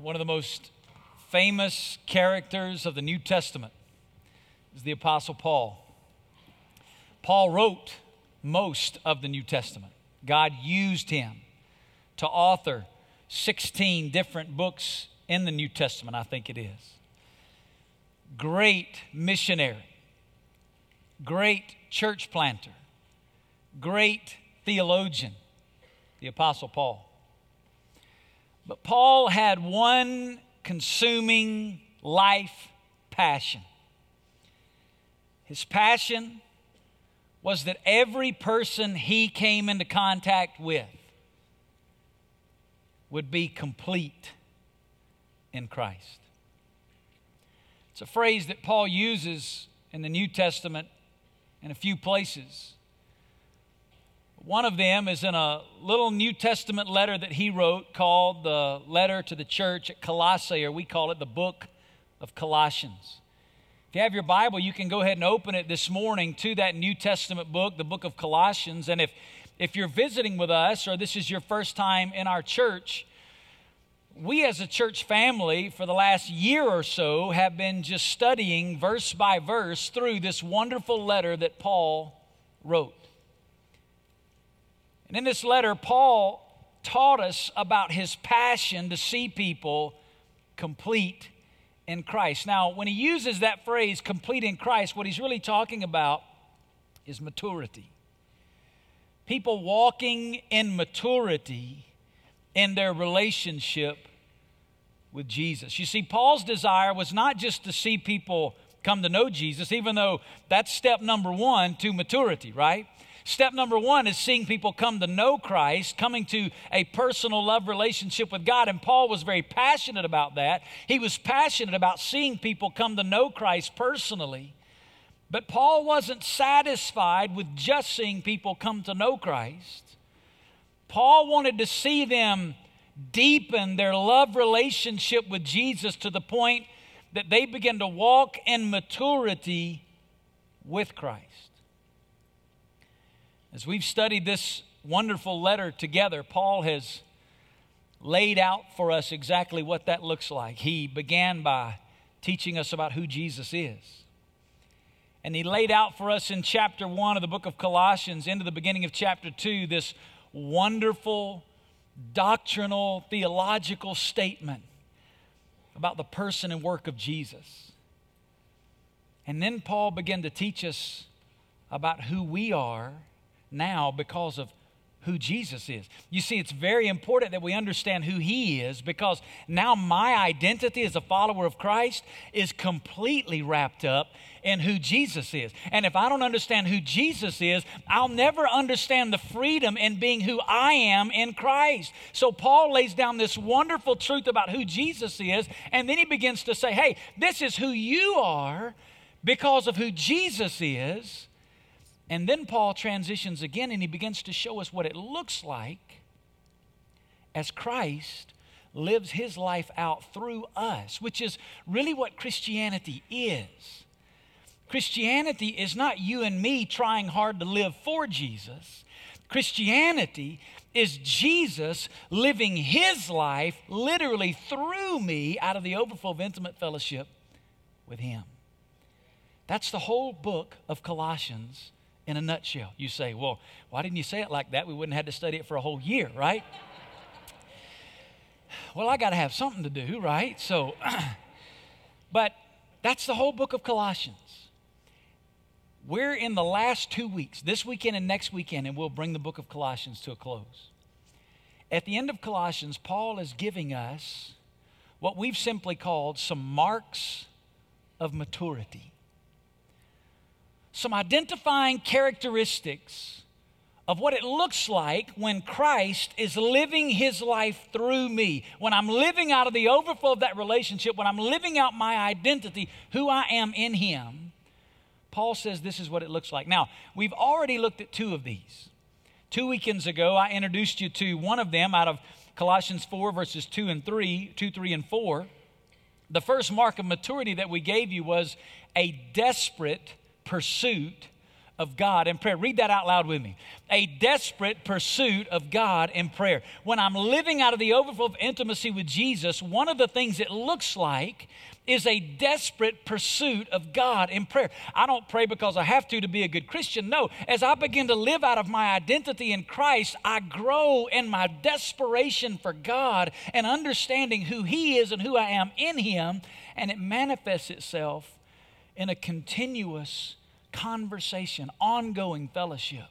one of the most famous characters of the New Testament is the Apostle Paul. Paul wrote most of the New Testament. God used him to author 16 different books in the New Testament, I think it is. Great missionary, great church planter, great theologian, the Apostle Paul. But Paul had one consuming life passion. His passion was that every person he came into contact with would be complete in Christ. It's a phrase that Paul uses in the New Testament in a few places. One of them is in a little New Testament letter that he wrote called the Letter to the Church at Colossae, or we call it the Book of Colossians. If you have your Bible, you can go ahead and open it this morning to that New Testament book, the book of Colossians. And if, if you're visiting with us or this is your first time in our church, we as a church family for the last year or so have been just studying verse by verse through this wonderful letter that Paul wrote. And in this letter, Paul taught us about his passion to see people complete in Christ. Now, when he uses that phrase, complete in Christ, what he's really talking about is maturity. People walking in maturity in their relationship with Jesus. You see, Paul's desire was not just to see people come to know Jesus, even though that's step number one to maturity, right? Step number one is seeing people come to know Christ, coming to a personal love relationship with God. And Paul was very passionate about that. He was passionate about seeing people come to know Christ personally. But Paul wasn't satisfied with just seeing people come to know Christ. Paul wanted to see them deepen their love relationship with Jesus to the point that they begin to walk in maturity with Christ. As we've studied this wonderful letter together, Paul has laid out for us exactly what that looks like. He began by teaching us about who Jesus is. And he laid out for us in chapter 1 of the book of Colossians, into the beginning of chapter 2, this wonderful doctrinal, theological statement about the person and work of Jesus. And then Paul began to teach us about who we are now because of who Jesus is. You see, it's very important that we understand who He is because now my identity as a follower of Christ is completely wrapped up in who Jesus is. And if I don't understand who Jesus is, I'll never understand the freedom in being who I am in Christ. So Paul lays down this wonderful truth about who Jesus is, and then he begins to say, hey, this is who you are because of who Jesus is. And then Paul transitions again and he begins to show us what it looks like as Christ lives his life out through us, which is really what Christianity is. Christianity is not you and me trying hard to live for Jesus. Christianity is Jesus living his life literally through me out of the overflow of intimate fellowship with him. That's the whole book of Colossians in a nutshell. You say, well, why didn't you say it like that? We wouldn't have had to study it for a whole year, right? well, I got to have something to do, right? So, but that's the whole book of Colossians. We're in the last two weeks, this weekend and next weekend, and we'll bring the book of Colossians to a close. At the end of Colossians, Paul is giving us what we've simply called some marks of maturity some identifying characteristics of what it looks like when Christ is living his life through me. When I'm living out of the overflow of that relationship, when I'm living out my identity, who I am in him, Paul says this is what it looks like. Now, we've already looked at two of these. Two weekends ago, I introduced you to one of them out of Colossians 4, verses 2 and 3, 2, 3, and 4. The first mark of maturity that we gave you was a desperate pursuit of God in prayer. Read that out loud with me. A desperate pursuit of God in prayer. When I'm living out of the overflow of intimacy with Jesus, one of the things it looks like is a desperate pursuit of God in prayer. I don't pray because I have to to be a good Christian. No, as I begin to live out of my identity in Christ, I grow in my desperation for God and understanding who He is and who I am in Him, and it manifests itself in a continuous conversation, ongoing fellowship.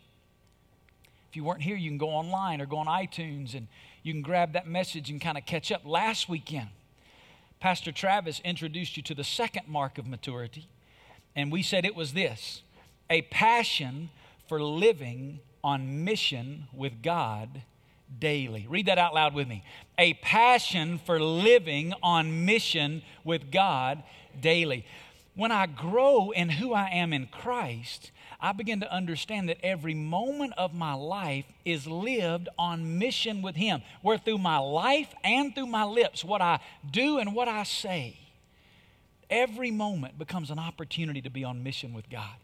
If you weren't here, you can go online or go on iTunes and you can grab that message and kind of catch up. Last weekend, Pastor Travis introduced you to the second mark of maturity, and we said it was this a passion for living on mission with God daily. Read that out loud with me. A passion for living on mission with God daily. When I grow in who I am in Christ, I begin to understand that every moment of my life is lived on mission with Him, where through my life and through my lips, what I do and what I say, every moment becomes an opportunity to be on mission with God.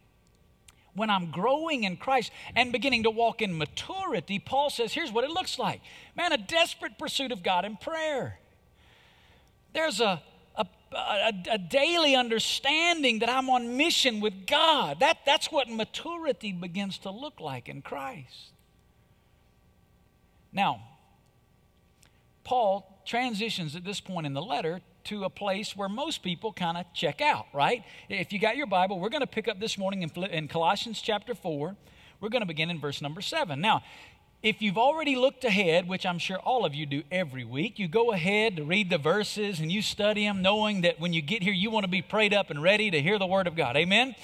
When I'm growing in Christ and beginning to walk in maturity, Paul says, here's what it looks like. Man, a desperate pursuit of God in prayer. There's a a, a, daily understanding that I'm on mission with God. That, that's what maturity begins to look like in Christ. Now, Paul transitions at this point in the letter to a place where most people kind of check out, right? If you got your Bible, we're going to pick up this morning in, in Colossians chapter 4. We're going to begin in verse number 7. Now, if you've already looked ahead, which I'm sure all of you do every week, you go ahead to read the verses and you study them, knowing that when you get here, you want to be prayed up and ready to hear the Word of God. Amen? amen.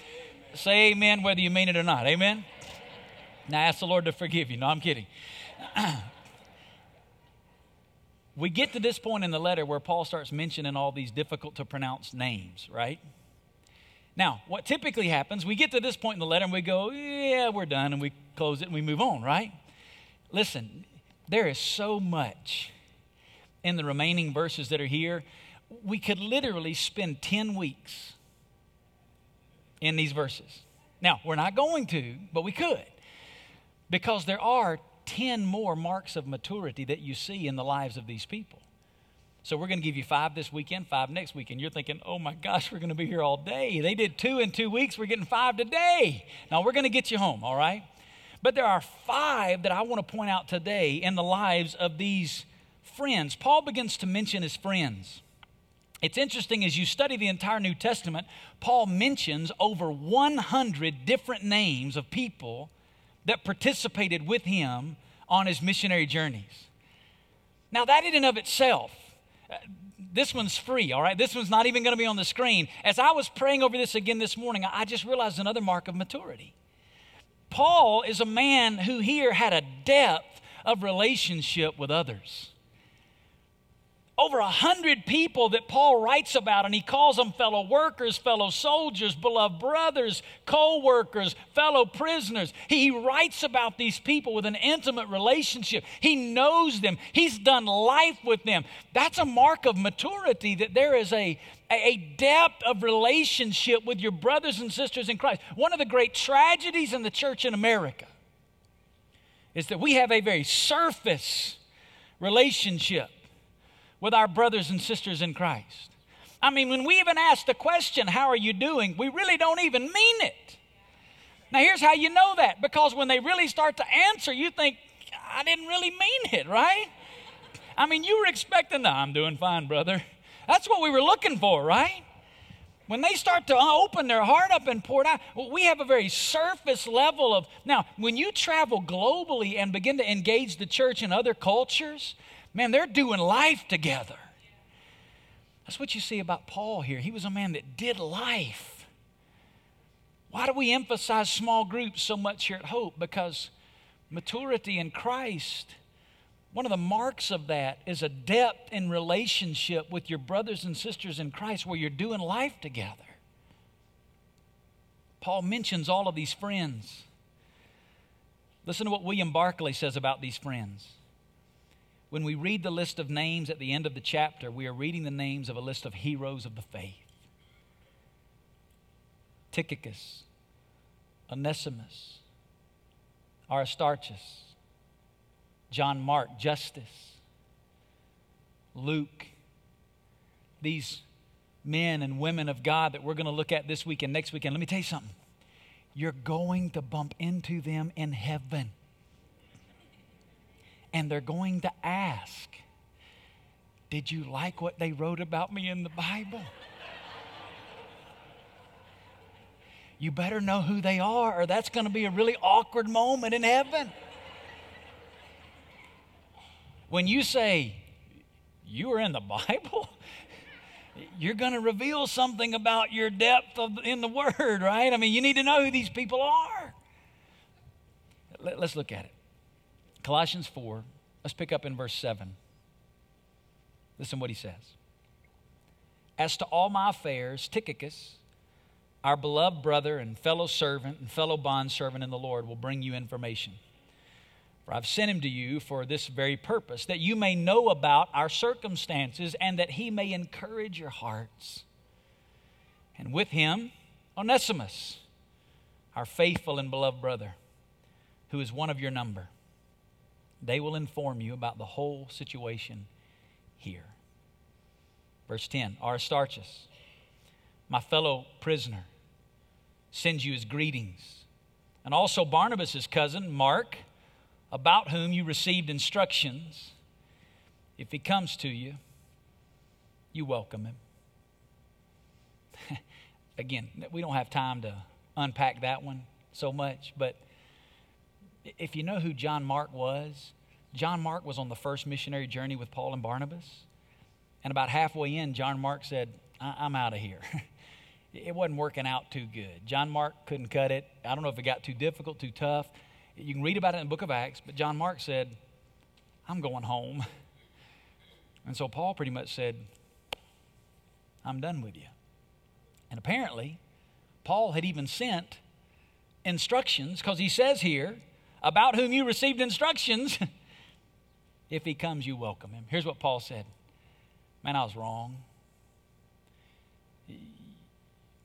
Say amen whether you mean it or not. Amen? Now ask the Lord to forgive you. No, I'm kidding. we get to this point in the letter where Paul starts mentioning all these difficult to pronounce names, right? Now, what typically happens, we get to this point in the letter and we go, yeah, we're done, and we close it and we move on, right? Listen, there is so much in the remaining verses that are here. We could literally spend 10 weeks in these verses. Now, we're not going to, but we could. Because there are 10 more marks of maturity that you see in the lives of these people. So we're going to give you five this weekend, five next weekend. You're thinking, oh my gosh, we're going to be here all day. They did two in two weeks. We're getting five today. Now we're going to get you home, all right? But there are five that I want to point out today in the lives of these friends. Paul begins to mention his friends. It's interesting as you study the entire New Testament, Paul mentions over 100 different names of people that participated with him on his missionary journeys. Now, that in and of itself, uh, this one's free, all right? This one's not even going to be on the screen. As I was praying over this again this morning, I just realized another mark of maturity. Paul is a man who here had a depth of relationship with others. Over a hundred people that Paul writes about, and he calls them fellow workers, fellow soldiers, beloved brothers, co workers, fellow prisoners. He writes about these people with an intimate relationship. He knows them, he's done life with them. That's a mark of maturity that there is a, a depth of relationship with your brothers and sisters in Christ. One of the great tragedies in the church in America is that we have a very surface relationship with our brothers and sisters in Christ. I mean, when we even ask the question, How are you doing? we really don't even mean it. Now, here's how you know that because when they really start to answer, you think, I didn't really mean it, right? I mean, you were expecting, no, I'm doing fine, brother. That's what we were looking for, right? When they start to uh, open their heart up and pour it out, we have a very surface level of. Now, when you travel globally and begin to engage the church in other cultures, man, they're doing life together. That's what you see about Paul here. He was a man that did life. Why do we emphasize small groups so much here at Hope? Because maturity in Christ one of the marks of that is a depth in relationship with your brothers and sisters in Christ where you're doing life together. Paul mentions all of these friends. Listen to what William Barclay says about these friends. When we read the list of names at the end of the chapter, we are reading the names of a list of heroes of the faith Tychicus, Onesimus, Aristarchus, John Mark, Justus. Luke, these men and women of God that we're going to look at this week and next weekend. Let me tell you something. You're going to bump into them in heaven. And they're going to ask, Did you like what they wrote about me in the Bible? you better know who they are, or that's going to be a really awkward moment in heaven. When you say, You are in the Bible? You're going to reveal something about your depth of, in the Word, right? I mean, you need to know who these people are. Let, let's look at it. Colossians 4, let's pick up in verse 7. Listen what he says. As to all my affairs, Tychicus, our beloved brother and fellow servant and fellow bondservant in the Lord, will bring you information. For I've sent him to you for this very purpose, that you may know about our circumstances and that he may encourage your hearts. And with him, Onesimus, our faithful and beloved brother, who is one of your number. They will inform you about the whole situation here. Verse 10 Aristarchus, my fellow prisoner, sends you his greetings. And also Barnabas' cousin, Mark, about whom you received instructions. If he comes to you, you welcome him. Again, we don't have time to unpack that one so much, but if you know who John Mark was, John Mark was on the first missionary journey with Paul and Barnabas. And about halfway in, John Mark said, I- am out of here. it wasn't working out too good. John Mark couldn't cut it. I don't know if it got too difficult, too tough. You can read about it in the book of Acts, but John Mark said, I'm going home. And so Paul pretty much said, I'm done with you. And apparently, Paul had even sent instructions, because he says here, about whom you received instructions. if he comes, you welcome him. Here's what Paul said Man, I was wrong.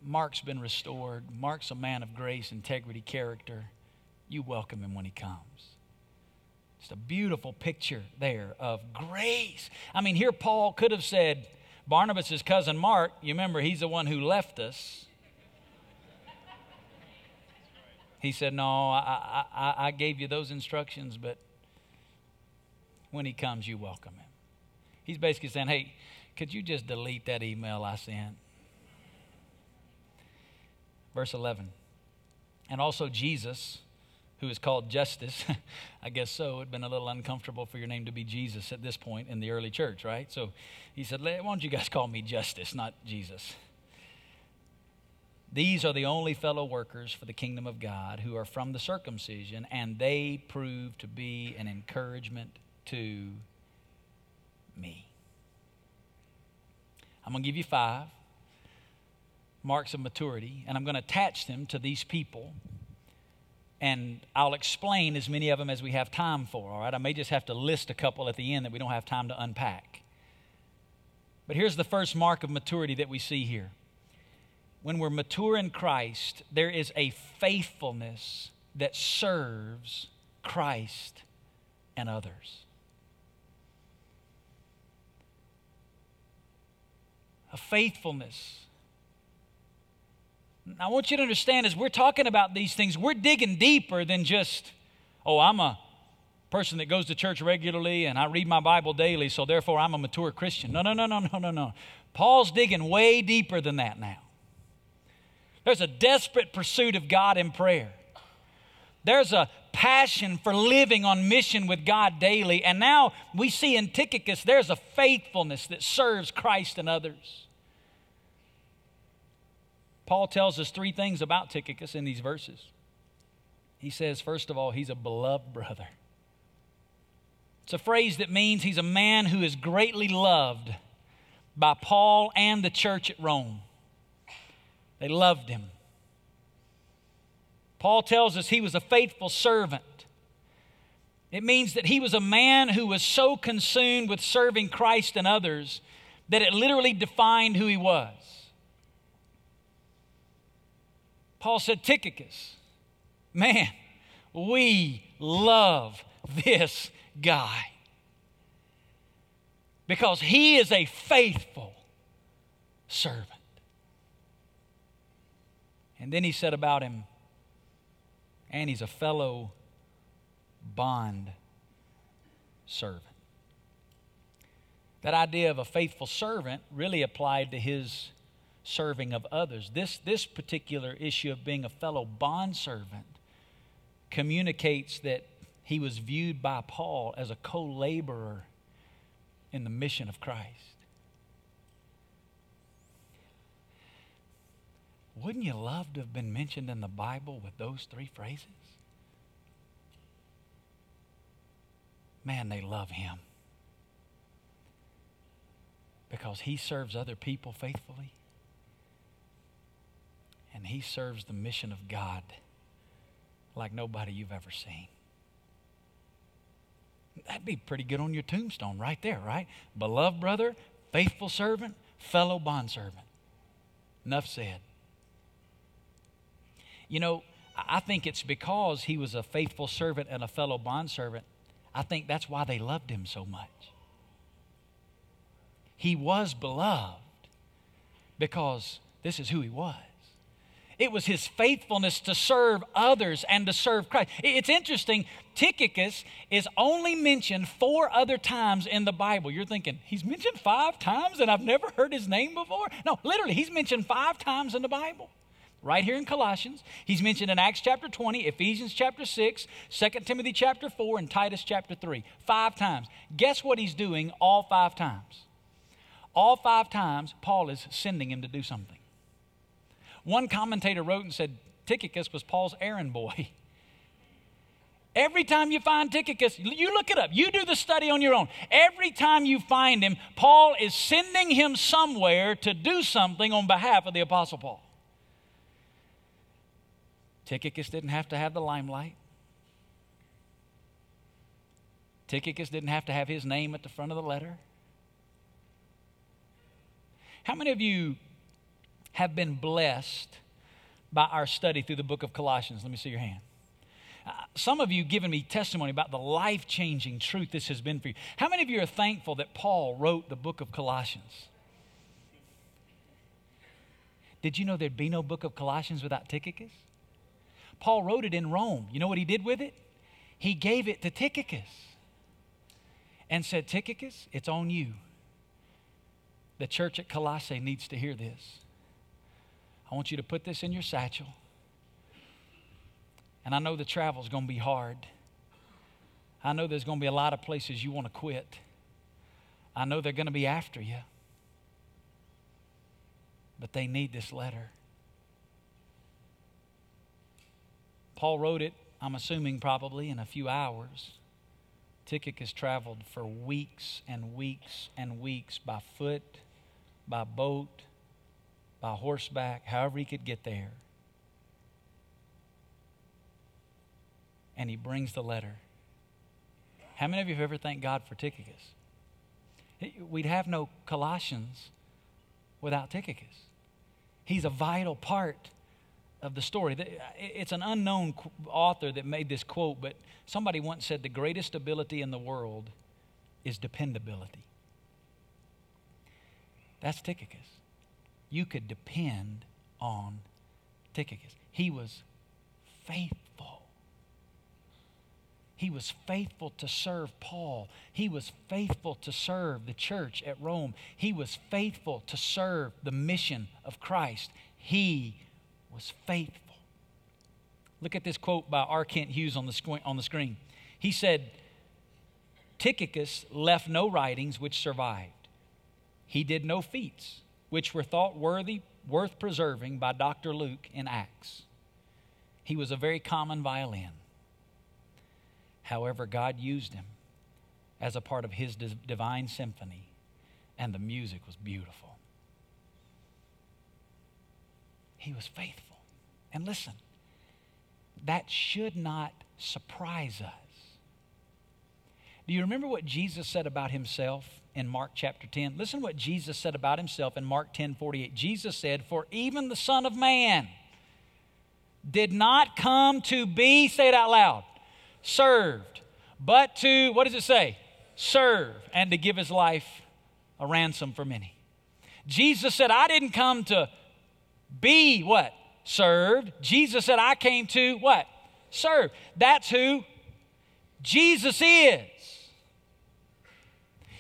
Mark's been restored. Mark's a man of grace, integrity, character. You welcome him when he comes. Just a beautiful picture there of grace. I mean, here Paul could have said, Barnabas' cousin Mark, you remember, he's the one who left us. He said, No, I, I, I gave you those instructions, but when he comes, you welcome him. He's basically saying, Hey, could you just delete that email I sent? Verse 11. And also, Jesus, who is called Justus. I guess so, it had been a little uncomfortable for your name to be Jesus at this point in the early church, right? So he said, Why don't you guys call me Justus, not Jesus? These are the only fellow workers for the kingdom of God who are from the circumcision, and they prove to be an encouragement to me. I'm going to give you five marks of maturity, and I'm going to attach them to these people. And I'll explain as many of them as we have time for, all right? I may just have to list a couple at the end that we don't have time to unpack. But here's the first mark of maturity that we see here when we're mature in Christ, there is a faithfulness that serves Christ and others. A faithfulness. I want you to understand as we're talking about these things, we're digging deeper than just, oh, I'm a person that goes to church regularly and I read my Bible daily, so therefore I'm a mature Christian. No, no, no, no, no, no, no. Paul's digging way deeper than that now. There's a desperate pursuit of God in prayer. There's a passion for living on mission with God daily. And now we see in Tychicus, there's a faithfulness that serves Christ and others. Paul tells us three things about Tychicus in these verses. He says, first of all, he's a beloved brother. It's a phrase that means he's a man who is greatly loved by Paul and the church at Rome. They loved him. Paul tells us he was a faithful servant. It means that he was a man who was so consumed with serving Christ and others that it literally defined who he was. Paul said, Tychicus, Man, we love this guy because he is a faithful servant. And then he said about him, and he's a fellow bond servant. That idea of a faithful servant really applied to his serving of others. This, this particular issue of being a fellow bond servant communicates that he was viewed by Paul as a co laborer in the mission of Christ. Wouldn't you love to have been mentioned in the Bible with those three phrases? Man, they love him because he serves other people faithfully and he serves the mission of God like nobody you've ever seen. That'd be pretty good on your tombstone right there, right? Beloved brother, faithful servant, fellow bondservant. Enough said. You know, I think it's because he was a faithful servant and a fellow bondservant. I think that's why they loved him so much. He was beloved because this is who he was. It was his faithfulness to serve others and to serve Christ. It's interesting, Tychicus is only mentioned four other times in the Bible. You're thinking, he's mentioned five times and I've never heard his name before? No, literally, he's mentioned five times in the Bible. Right here in Colossians, he's mentioned in Acts chapter 20, Ephesians chapter 6, 2 Timothy chapter 4, and Titus chapter 3. Five times. Guess what he's doing all five times? All five times, Paul is sending him to do something. One commentator wrote and said Tychicus was Paul's errand boy. Every time you find Tychicus, you look it up, you do the study on your own. Every time you find him, Paul is sending him somewhere to do something on behalf of the Apostle Paul. Tychicus didn't have to have the limelight. Tychicus didn't have to have his name at the front of the letter. How many of you have been blessed by our study through the book of Colossians? Let me see your hand. Uh, some of you given me testimony about the life changing truth this has been for you. How many of you are thankful that Paul wrote the book of Colossians? Did you know there'd be no book of Colossians without Tychicus? Paul wrote it in Rome. You know what he did with it? He gave it to Tychicus and said, Tychicus, it's on you. The church at Colossae needs to hear this. I want you to put this in your satchel. And I know the travel's going to be hard. I know there's going to be a lot of places you want to quit. I know they're going to be after you. But they need this letter. Paul wrote it, I'm assuming probably in a few hours. Tychicus traveled for weeks and weeks and weeks by foot, by boat, by horseback, however he could get there. And he brings the letter. How many of you have ever thanked God for Tychicus? We'd have no Colossians without Tychicus. He's a vital part of the story. It's an unknown author that made this quote, but somebody once said the greatest ability in the world is dependability. That's Tychicus you could depend on Tychicus. He was faithful. He was faithful to serve Paul. He was faithful to serve the church at Rome. He was faithful to serve the mission of Christ. He was faithful. Look at this quote by R. Kent Hughes on the, on the screen. He said, Tychicus left no writings which survived. He did no feats which were thought worthy, worth preserving by Dr. Luke in Acts. He was a very common violin. However, God used him as a part of his divine symphony, and the music was beautiful. He was faithful. And listen, that should not surprise us. Do you remember what Jesus said about himself in Mark chapter 10. Listen what Jesus said about himself in Mark 10 48. Jesus said, For even the Son of Man did not come to be, say it out loud, served, but to, what does it say? Serve and to give his life a ransom for many. Jesus said, I didn't come to be what? Served. Jesus said, I came to what? Serve. That's who Jesus is.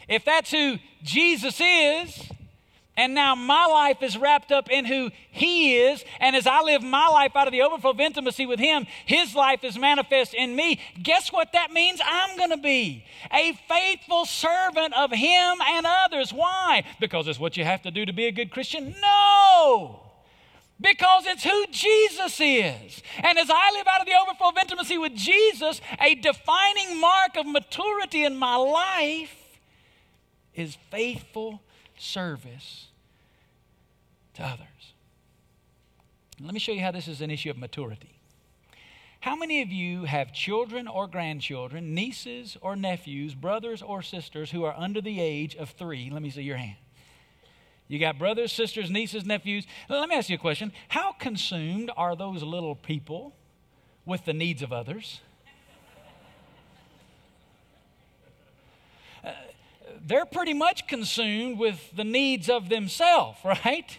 If that's who Jesus is, and now my life is wrapped up in who He is. And as I live my life out of the overflow of intimacy with Him, His life is manifest in me. Guess what that means? I'm going to be a faithful servant of Him and others. Why? Because it's what you have to do to be a good Christian? No! Because it's who Jesus is. And as I live out of the overflow of intimacy with Jesus, a defining mark of maturity in my life is faithful service to others. Let me show you how this is an issue of maturity. How many of you have children or grandchildren, nieces or nephews, brothers or sisters who are under the age of three? Let me see your hand. You got brothers, sisters, nieces, nephews. Let me ask you a question. How consumed are those little people with the needs of others? Uh, they're pretty much consumed with the needs of themselves, right?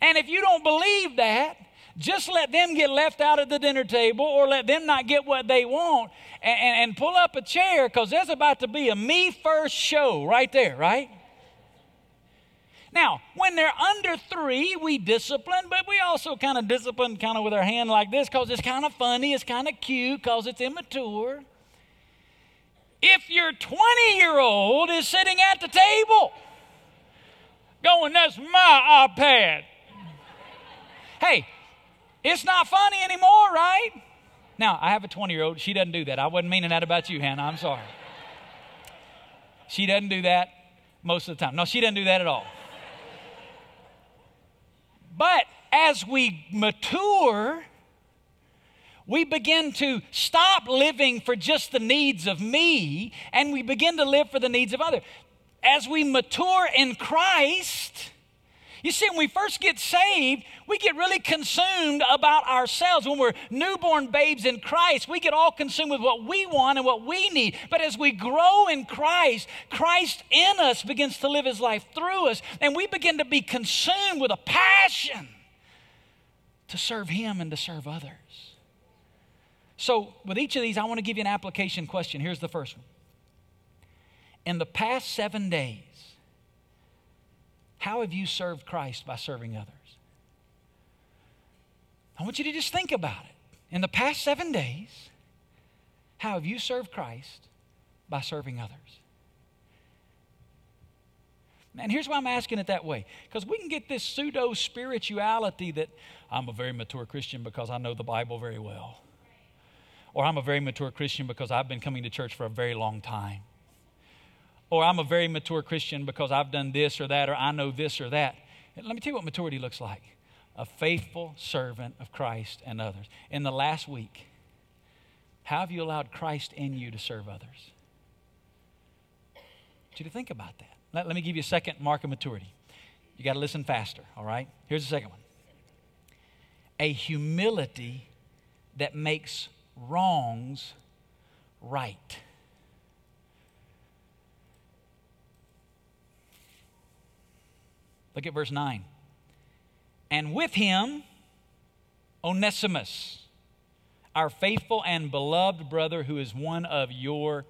And if you don't believe that, just let them get left out at the dinner table or let them not get what they want and, and, and pull up a chair because there's about to be a me first show right there, right? Now, when they're under three, we discipline, but we also kind of discipline kind of with our hand like this because it's kind of funny, it's kind of cute because it's immature if your 20 year old is sitting at the table going, That's my iPad. hey, it's not funny anymore, right? Now, I have a 20 year old. She doesn't do that. I wasn't meaning that about you, Hannah. I'm sorry. She doesn't do that most of the time. No, she doesn't do that at all. But as we mature, we begin to stop living for just the needs of me and we begin to live for the needs of others. As we mature in Christ, you see, when we first get saved, we get really consumed about ourselves. When we're newborn babes in Christ, we get all consumed with what we want and what we need. But as we grow in Christ, Christ in us begins to live his life through us, and we begin to be consumed with a passion to serve him and to serve others. So, with each of these, I want to give you an application question. Here's the first one. In the past seven days, how have you served Christ by serving others? I want you to just think about it. In the past seven days, how have you served Christ by serving others? And here's why I'm asking it that way because we can get this pseudo spirituality that I'm a very mature Christian because I know the Bible very well or I'm a very mature Christian because I've been coming to church for a very long time. Or I'm a very mature Christian because I've done this or that, or I know this or that. Let me tell you what maturity looks like a faithful servant of Christ and others. In the last week, how have you allowed Christ in you to serve others? I want you to think about that. Let, let me give you a second mark of maturity. You got to listen faster, all right? Here's the second one a humility that makes wrongs right. Look at verse 9. And with him, Onesimus, our faithful and beloved brother who is one of your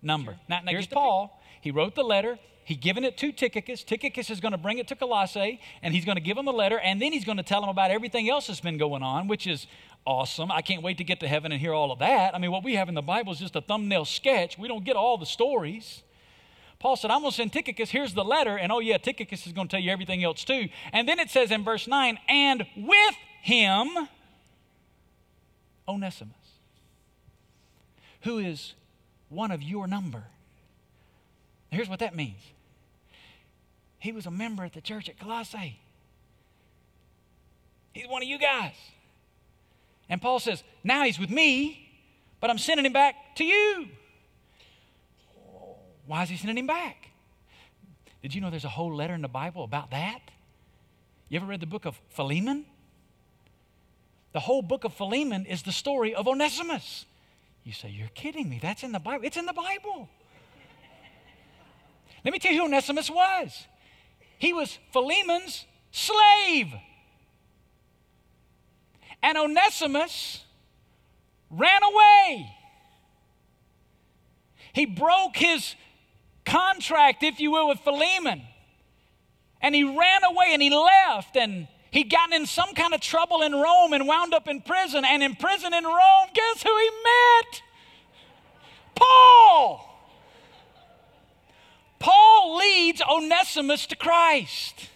number. Now, now here's Paul. He wrote the letter. He given it to Tychicus. Tychicus is going to bring it to Colossae, and he's going to give him the letter, and then he's going to tell him about everything else that's been going on, which is awesome. I can't wait to get to heaven and hear all of that. I mean, what we have in the Bible is just a thumbnail sketch. We don't get all the stories. Paul said, I'm going to send Tychicus. Here's the letter. And oh, yeah, Tychicus is going to tell you everything else too. And then it says in verse 9, and with him, Onesimus, who is one of your number. Here's what that means he was a member at the church at Colossae. He's one of you guys. And Paul says, Now he's with me, but I'm sending him back to you. Why is he sending him back? Did you know there's a whole letter in the Bible about that? You ever read the book of Philemon? The whole book of Philemon is the story of Onesimus. You say, You're kidding me. That's in the Bible. It's in the Bible. Let me tell you who Onesimus was. He was Philemon's slave. And Onesimus ran away. He broke his contract, if you will, with Philemon. And he ran away and he left and he'd gotten in some kind of trouble in Rome and wound up in prison. And in prison in Rome, guess who he met? Paul. Paul leads Onesimus to Christ.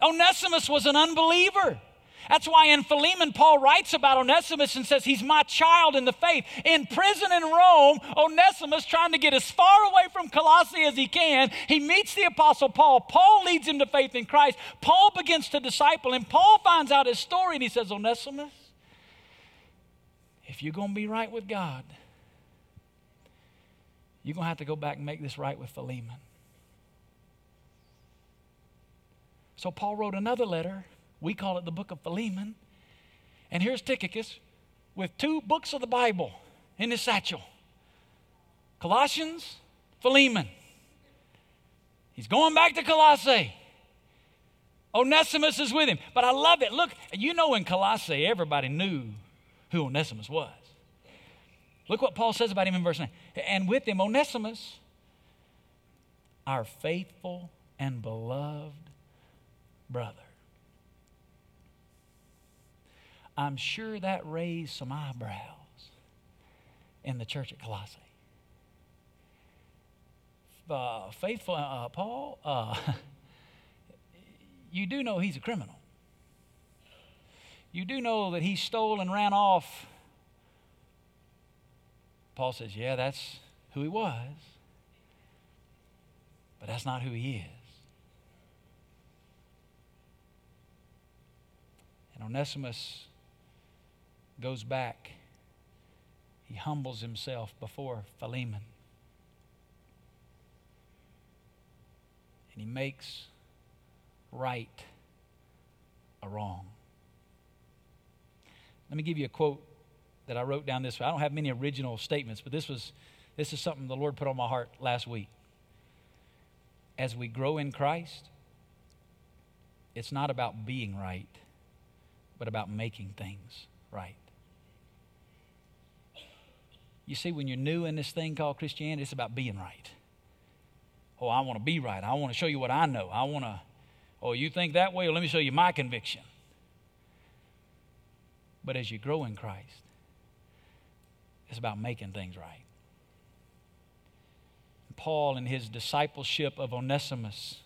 Onesimus was an unbeliever. That's why in Philemon, Paul writes about Onesimus and says, He's my child in the faith. In prison in Rome, Onesimus, trying to get as far away from Colossae as he can, he meets the Apostle Paul. Paul leads him to faith in Christ. Paul begins to disciple him. Paul finds out his story and he says, Onesimus, if you're going to be right with God, you're going to have to go back and make this right with Philemon. So Paul wrote another letter. We call it the book of Philemon. And here's Tychicus with two books of the Bible in his satchel Colossians, Philemon. He's going back to Colossae. Onesimus is with him. But I love it. Look, you know in Colossae, everybody knew who Onesimus was. Look what Paul says about him in verse 9. And with him, Onesimus, our faithful and beloved brother. I'm sure that raised some eyebrows in the church at Colossae. Uh, faithful uh, Paul, uh, you do know he's a criminal. You do know that he stole and ran off Paul says, Yeah, that's who he was, but that's not who he is. And Onesimus goes back. He humbles himself before Philemon. And he makes right a wrong. Let me give you a quote that I wrote down this. way. I don't have many original statements, but this was this is something the Lord put on my heart last week. As we grow in Christ, it's not about being right, but about making things right. You see, when you're new in this thing called Christianity, it's about being right. Oh, I want to be right. I want to show you what I know. I want to, oh, you think that way? Well, let me show you my conviction. But as you grow in Christ, it's about making things right. Paul, in his discipleship of Onesimus,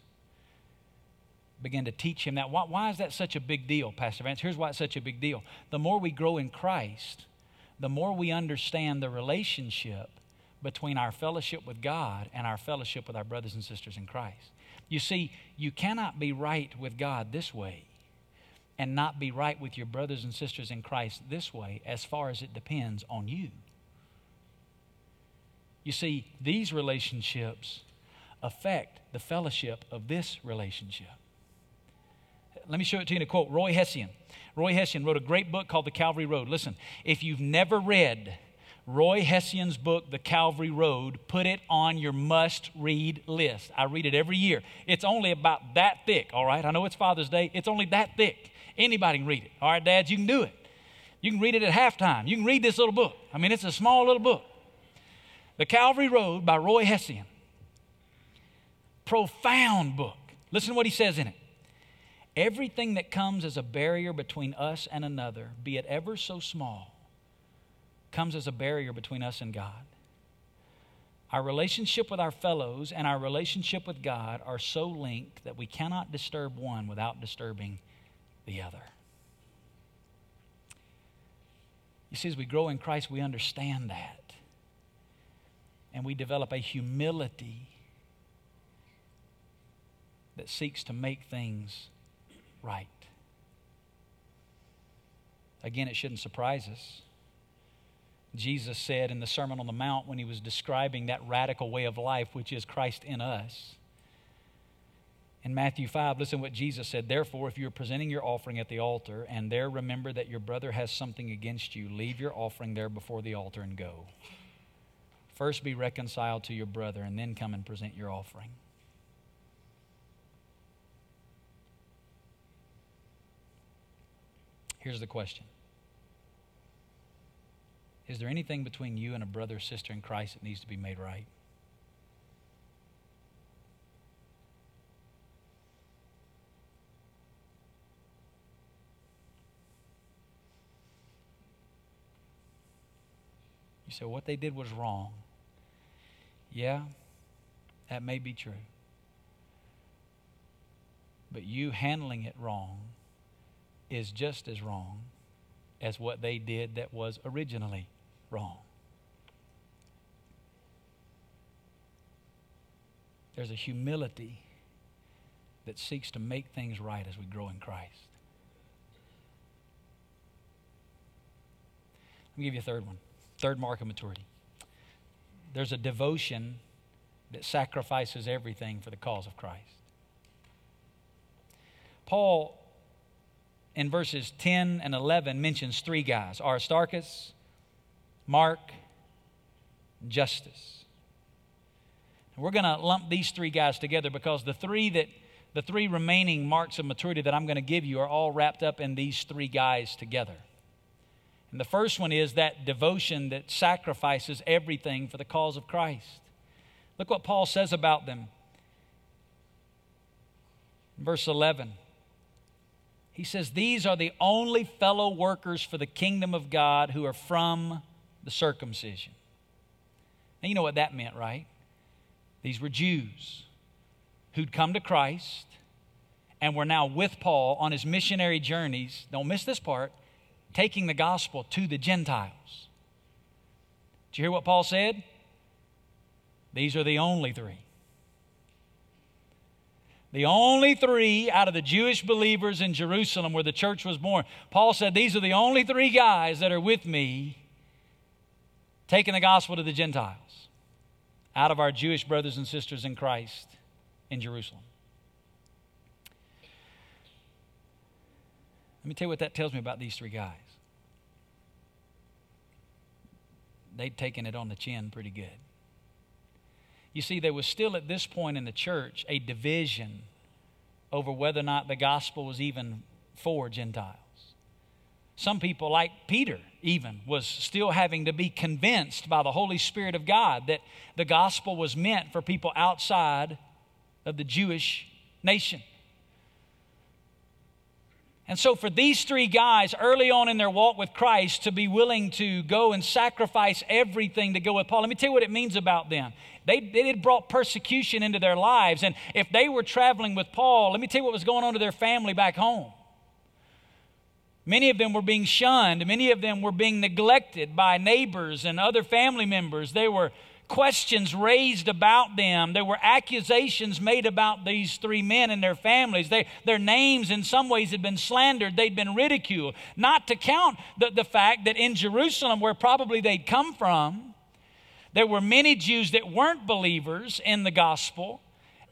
began to teach him that. Why, why, is that such a big deal, Pastor Vance? Here's why it's such a big deal. The more we grow in Christ, the more we understand the relationship between our fellowship with God and our fellowship with our brothers and sisters in Christ. You see, you cannot be right with God this way and not be right with your brothers and sisters in Christ this way as far as it depends on you. You see, these relationships affect the fellowship of this relationship. Let me show it to you in a quote. Roy Hession. Roy Hession wrote a great book called The Calvary Road. Listen, if you've never read Roy Hession's book, The Calvary Road, put it on your must read list. I read it every year. It's only about that thick, all right? I know it's Father's Day. It's only that thick. Anybody can read it. All right, dads, you can do it. You can read it at halftime. You can read this little book. I mean, it's a small little book. The Calvary Road by Roy Hession. Profound book. Listen to what he says in it. Everything that comes as a barrier between us and another, be it ever so small, comes as a barrier between us and God. Our relationship with our fellows and our relationship with God are so linked that we cannot disturb one without disturbing the other. You see, as we grow in Christ, we understand that and we develop a humility that seeks to make things right. Again, it shouldn't surprise us. Jesus said in the Sermon on the Mount when he was describing that radical way of life, which is Christ in us, In Matthew 5, listen what Jesus said. Therefore, if you're presenting your offering at the altar and there remember that your brother has something against you, leave your offering there before the altar and go. First be reconciled to your brother and then come and present your offering. Here's the question Is there anything between you and a brother or sister in Christ that needs to be made right? You say, what they did was wrong. Yeah, that may be true. But you handling it wrong is just as wrong as what they did that was originally wrong. There's a humility that seeks to make things right as we grow in Christ. Let me give you a third one. Third mark of maturity. There's a devotion that sacrifices everything for the cause of Christ. Paul, in verses 10 and 11, mentions three guys Aristarchus, Mark, Justus. we're going to lump these three guys together because the three that the three remaining marks of maturity that I'm going to give you are all wrapped up in these three guys together. And the first one is that devotion that sacrifices everything for the cause of Christ. Look what Paul says about them. Verse 11. He says, These are the only fellow workers for the kingdom of God who are from the circumcision. Now, you know what that meant, right? These were Jews who'd come to Christ and were now with Paul on his missionary journeys. Don't miss this part taking the gospel to the Gentiles. Did you hear what Paul said? These are the only three. The only three out of the Jewish believers in Jerusalem where the church was born. Paul said, These are the only three guys that are with me taking the gospel to the Gentiles out of our Jewish brothers and sisters in Christ in Jerusalem. Let me tell you what that tells me about these three guys. They'd taken it on the chin pretty good. You see, there was still at this point in the church a division over whether or not the gospel was even for Gentiles. Some people, like Peter, even, was still having to be convinced by the Holy Spirit of God that the gospel was meant for people outside of the Jewish nation. And so, for these three guys early on in their walk with Christ to be willing to go and sacrifice everything to go with Paul, let me tell you what it means about them. They, had brought persecution into their lives. And if they were traveling with Paul, let me tell you what was going on to their family back home. Many of them were being shunned, many of them were being neglected by neighbors and other family members. They were questions raised about them. There were accusations made about these three men and their families. They, their names, in some ways, had been slandered. They'd been ridiculed. Not to count the, the fact that in Jerusalem, where probably they'd come from, there were many Jews that weren't believers in the gospel.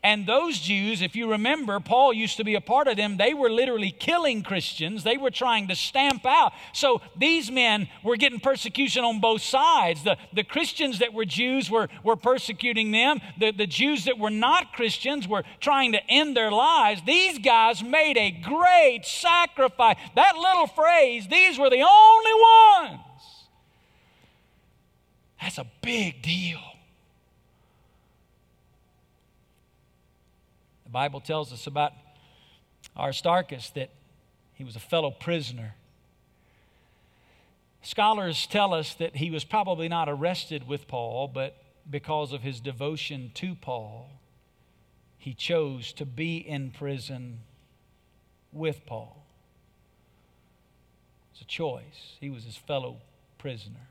And those Jews, if you remember, Paul used to be a part of them, they were literally killing Christians. They were trying to stamp out. So these men were getting persecution on both sides. The, the Christians that were Jews were, were persecuting them, the, the Jews that were not Christians were trying to end their lives. These guys made a great sacrifice. That little phrase, these were the only ones. That's a big deal. The Bible tells us about Aristarchus that he was a fellow prisoner. Scholars tell us that he was probably not arrested with Paul, but because of his devotion to Paul, he chose to be in prison with Paul. It's a choice. He was his fellow prisoner.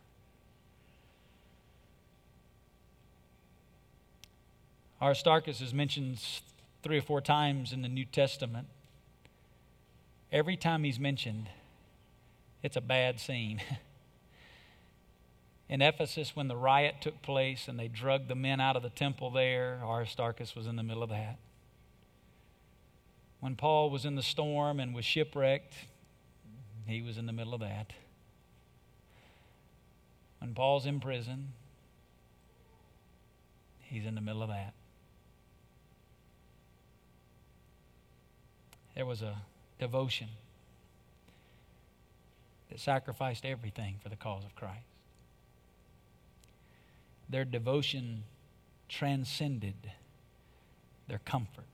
Aristarchus is mentioned three or four times in the New Testament. Every time he's mentioned, it's a bad scene. in Ephesus, when the riot took place and they drugged the men out of the temple there, Aristarchus was in the middle of that. When Paul was in the storm and was shipwrecked, he was in the middle of that. When Paul's in prison, he's in the middle of that. There was a devotion that sacrificed everything for the cause of Christ. Their devotion transcended their comfort.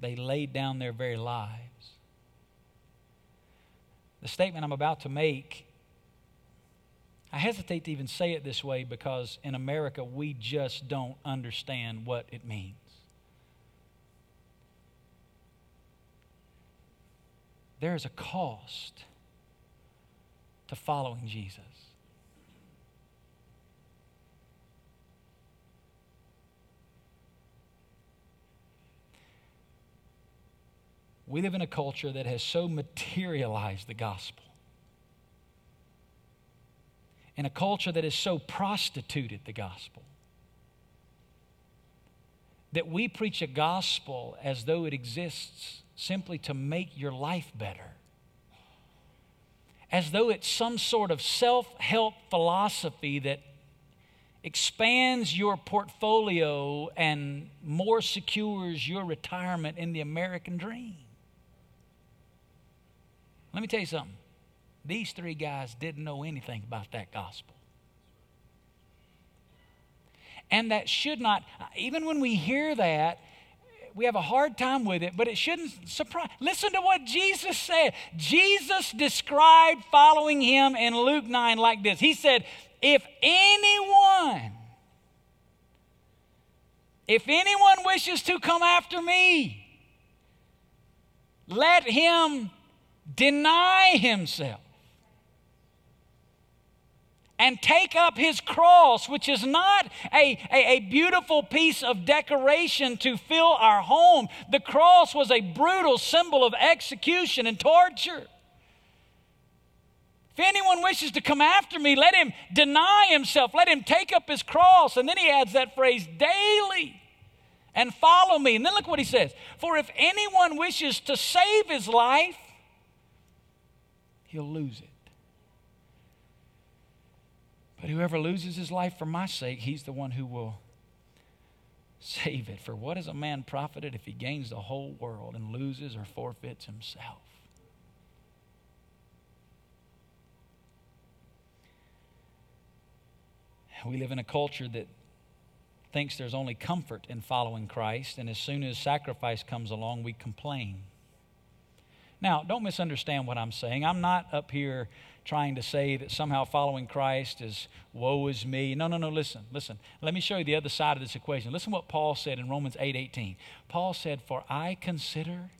They laid down their very lives. The statement I'm about to make, I hesitate to even say it this way because in America we just don't understand what it means. There is a cost to following Jesus. We live in a culture that has so materialized the gospel. In a culture that has so prostituted the gospel. That we preach a gospel as though it exists simply to make your life better. As though it's some sort of self help philosophy that expands your portfolio and more secures your retirement in the American dream. Let me tell you something. These three guys didn't know anything about that gospel. And that should not, even when we hear that, we have a hard time with it, but it shouldn't surprise. Listen to what Jesus said. Jesus described following him in Luke 9 like this He said, If anyone, if anyone wishes to come after me, let him deny himself and take up his cross, which is not a, a, a, beautiful piece of decoration to fill our home. The cross was a brutal symbol of execution and torture. If anyone wishes to come after me, let him deny himself, let him take up his cross. And then he adds that phrase daily and follow me. And then look what he says For if anyone wishes to save his life, he'll lose it. But whoever loses his life for my sake, he's the one who will save it. For what is a man profited if he gains the whole world and loses or forfeits himself? We live in a culture that thinks there's only comfort in following Christ, and as soon as sacrifice comes along, we complain. Now, don't misunderstand what I'm saying. I'm not up here trying to say that somehow following Christ is woe is me. No, no, no, listen, listen. Let me show you the other side of this equation. Listen what Paul said in Romans 8 18. Paul said, For I consider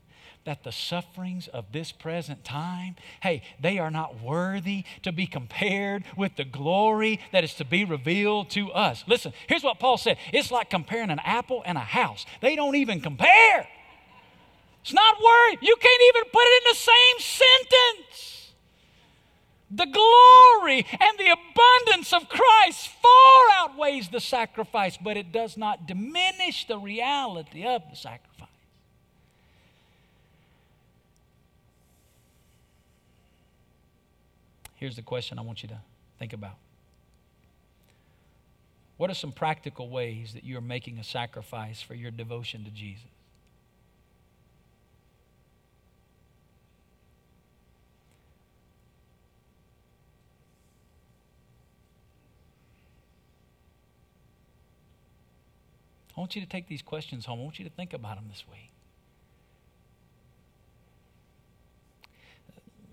that the sufferings of this present time, hey, they are not worthy to be compared with the glory that is to be revealed to us. Listen, here's what Paul said it's like comparing an apple and a house, they don't even compare. It's not worry. You can't even put it in the same sentence. The glory and the abundance of Christ far outweighs the sacrifice, but it does not diminish the reality of the sacrifice. Here's the question I want you to think about. What are some practical ways that you're making a sacrifice for your devotion to Jesus? I want you to take these questions home. I want you to think about them this week.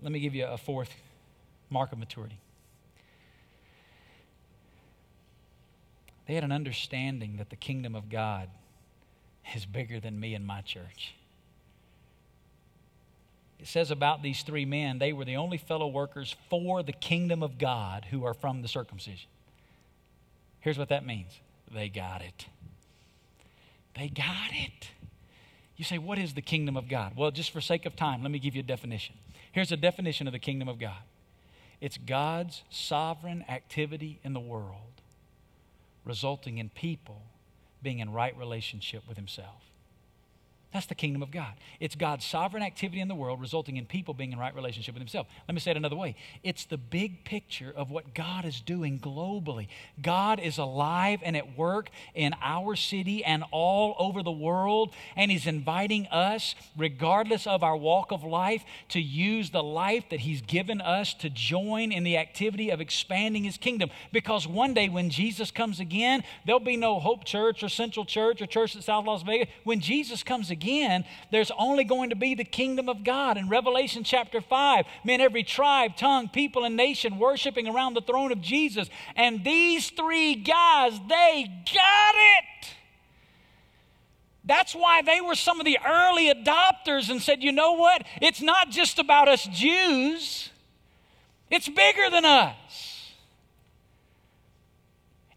Let me give you a fourth mark of maturity. They had an understanding that the kingdom of God is bigger than me and my church. It says about these three men, they were the only fellow workers for the kingdom of God who are from the circumcision. Here's what that means they got it. They got it. You say, what is the kingdom of God? Well, just for sake of time, let me give you a definition. Here's a definition of the kingdom of God it's God's sovereign activity in the world, resulting in people being in right relationship with Himself. That's the kingdom of God. It's God's sovereign activity in the world resulting in people being in right relationship with Himself. Let me say it another way it's the big picture of what God is doing globally. God is alive and at work in our city and all over the world, and He's inviting us, regardless of our walk of life, to use the life that He's given us to join in the activity of expanding His kingdom. Because one day when Jesus comes again, there'll be no Hope Church or Central Church or Church at South Las Vegas. When Jesus comes again, again, there's only going to be the kingdom of God. In Revelation chapter 5, men, every tribe, tongue, people, and nation worshiping around the throne of Jesus. And these three guys, they got it. That's why they were some of the early adopters and said, you know what? It's not just about us Jews, it's bigger than us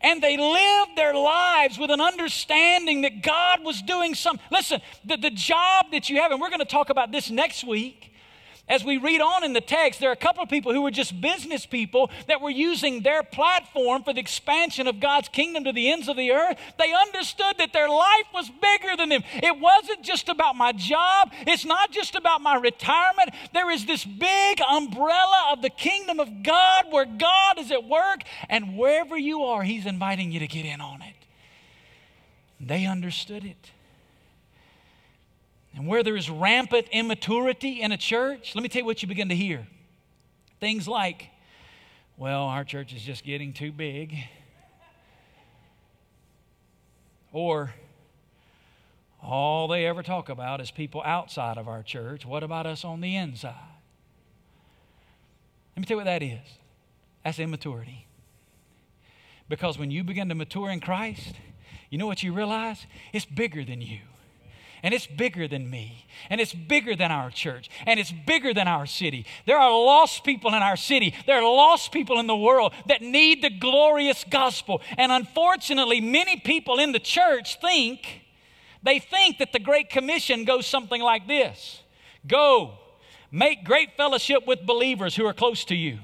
and they lived their lives with an understanding that God was doing something. Listen, the, the job that you have, and we're going to talk about this next week, as we read on in the text, there are a couple of people who were just business people that were using their platform for the expansion of God's kingdom to the ends of the earth. They understood that their life was bigger than them. It wasn't just about my job, it's not just about my retirement. There is this big umbrella of the kingdom of God where God is at work, and wherever you are, He's inviting you to get in on it. They understood it. And where there is rampant immaturity in a church, let me tell you what you begin to hear. Things like, well, our church is just getting too big. Or, all they ever talk about is people outside of our church. What about us on the inside? Let me tell you what that is that's immaturity. Because when you begin to mature in Christ, you know what you realize? It's bigger than you and it's bigger than me, and it's bigger than our church, and it's bigger than our city. There are lost people in our city, there are lost people in the world that need the glorious gospel. And unfortunately, many people in the church think, they think that the Great Commission goes something like this Go, make great fellowship with believers who are close to you.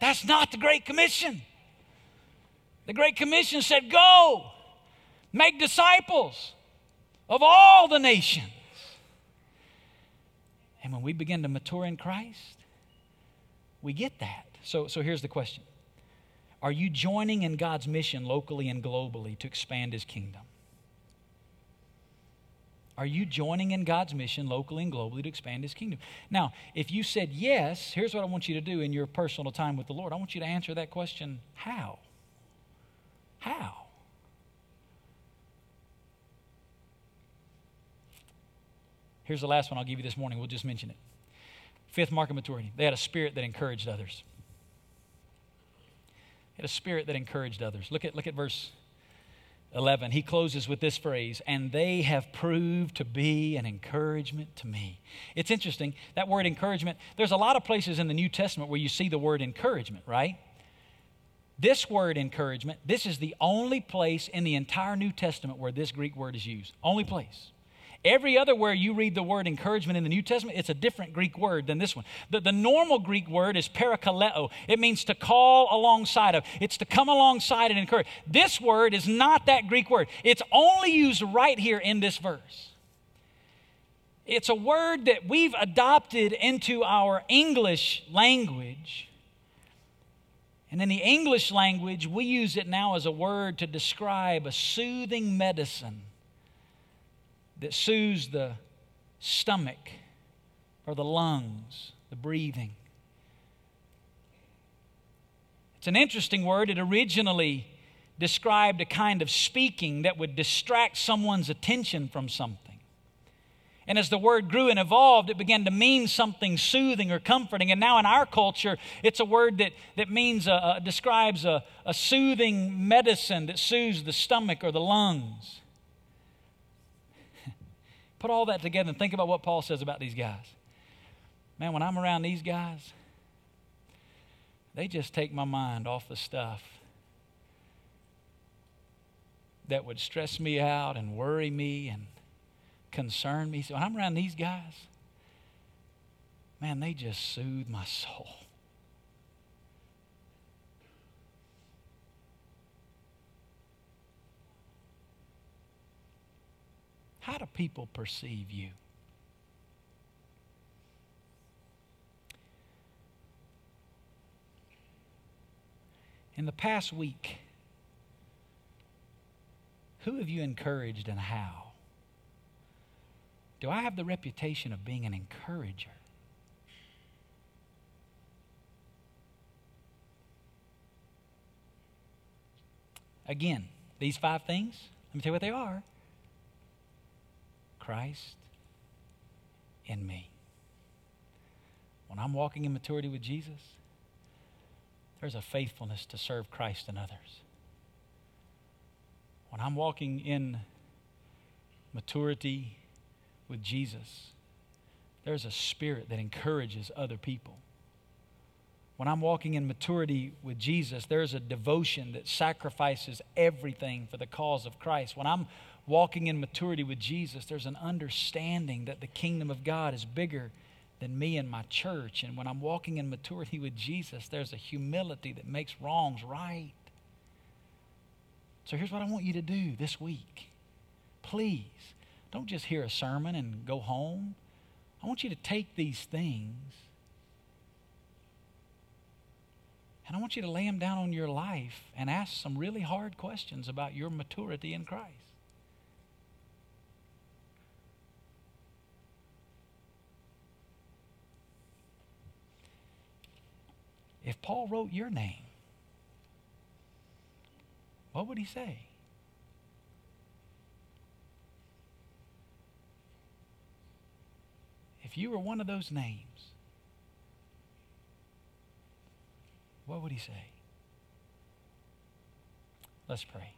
That's not the Great Commission. The Great Commission said, Go, make disciples of all the nations. And when we begin to mature in Christ, we get that. So, so here's the question Are you joining in God's mission locally and globally to expand His kingdom? Are you joining in God's mission locally and globally to expand His kingdom? Now, if you said yes, here's what I want you to do in your personal time with the Lord. I want you to answer that question how? How? Here's the last one I'll give you this morning. We'll just mention it. Fifth mark of maturity. They had a spirit that encouraged others. They had a spirit that encouraged others. Look at, look at verse 11. He closes with this phrase, and they have proved to be an encouragement to me. It's interesting, that word encouragement, there's a lot of places in the New Testament where you see the word encouragement, right? This word encouragement, this is the only place in the entire New Testament where this Greek word is used. Only place. Every other where you read the word encouragement in the New Testament, it's a different Greek word than this one. The, the normal Greek word is parakaleo. It means to call alongside of. It's to come alongside and encourage. This word is not that Greek word. It's only used right here in this verse. It's a word that we've adopted into our English language and in the English language, we use it now as a word to describe a soothing medicine that soothes the stomach or the lungs, the breathing. It's an interesting word. It originally described a kind of speaking that would distract someone's attention from something. And as the word grew and evolved, it began to mean something soothing or comforting. And now in our culture, it's a word that, that means, a, a, describes a, a soothing medicine that soothes the stomach or the lungs. Put all that together and think about what Paul says about these guys. Man, when I'm around these guys, they just take my mind off the stuff that would stress me out and worry me and concern me. So I'm around these guys, man, they just soothe my soul. How do people perceive you? In the past week, who have you encouraged and how? Do I have the reputation of being an encourager? Again, these five things, let me tell you what they are Christ in me. When I'm walking in maturity with Jesus, there's a faithfulness to serve Christ and others. When I'm walking in maturity with Jesus, there's a spirit that encourages other people. When I'm walking in maturity with Jesus, there's a devotion that sacrifices everything for the cause of Christ. When I'm walking in maturity with Jesus, there's an understanding that the kingdom of God is bigger than me and my church. And when I'm walking in maturity with Jesus, there's a humility that makes wrongs right. So here's what I want you to do this week. Please, don't just hear a sermon and go home. I want you to take these things and I want you to lay them down on your life and ask some really hard questions about your maturity in Christ. If Paul wrote your name, what would he say? If you were one of those names, what would he say? Let's pray.